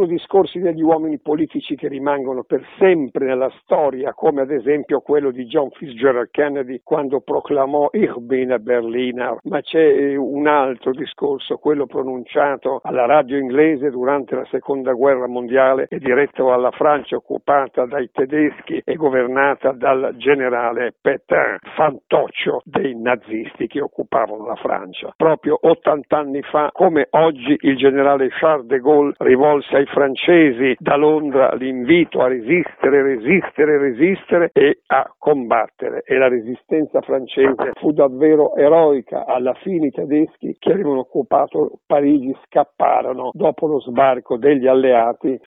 sono discorsi degli uomini politici che rimangono per sempre nella storia, come ad esempio quello di John Fitzgerald Kennedy quando proclamò Ich bin Berliner, ma c'è eh, un altro discorso, quello pronunciato alla radio inglese durante la seconda guerra mondiale e diretto alla Francia occupata dai tedeschi e governata dal generale Pétain, fantoccio dei nazisti che occupavano la Francia. Proprio 80 anni fa, come oggi, il generale Charles de Gaulle rivolse ai francesi da Londra l'invito a resistere, resistere, resistere e a combattere. E la resistenza francese fu davvero eroica. Alla fine i tedeschi che avevano occupato Parigi scapparono dopo lo sbarco degli alleati